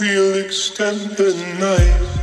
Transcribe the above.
We'll extend the night.